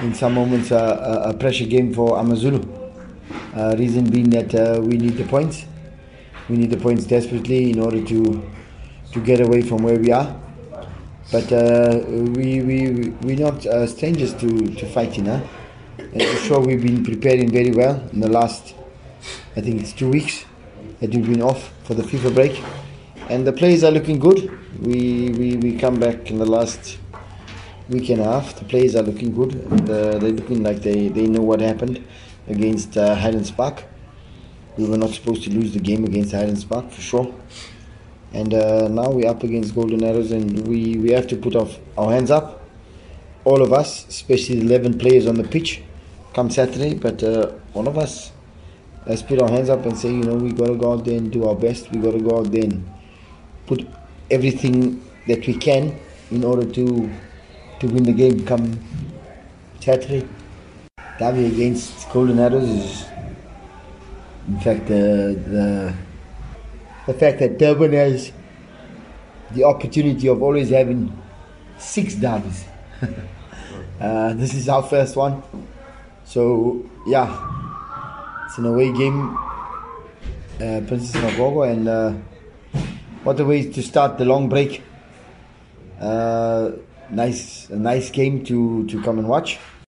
in some moments a, a pressure game for Amazulu. Uh, reason being that uh, we need the points. We need the points desperately in order to to get away from where we are. But uh, we we we're not uh, strangers to to fighting, huh? And for sure, we've been preparing very well in the last, I think it's two weeks that we've been off for the FIFA break, and the players are looking good. We we, we come back in the last week and a half. The players are looking good. And, uh, they're looking like they, they know what happened against uh, Highlands Park. We were not supposed to lose the game against Highlands Park for sure. And uh, now we're up against Golden Arrows, and we, we have to put our, our hands up. All of us, especially the 11 players on the pitch, come Saturday. But uh, all of us, let's put our hands up and say, you know, we got to go out there and do our best. We got to go out there and put everything that we can in order to to win the game come Saturday. Derby against Golden Arrows is, in fact, the, the, the fact that Durban has the opportunity of always having six derbies. uh, this is our first one. So, yeah, it's an away game, uh, Princess Magogo, and uh, what a way to start the long break. Uh, nice, a nice game to, to come and watch.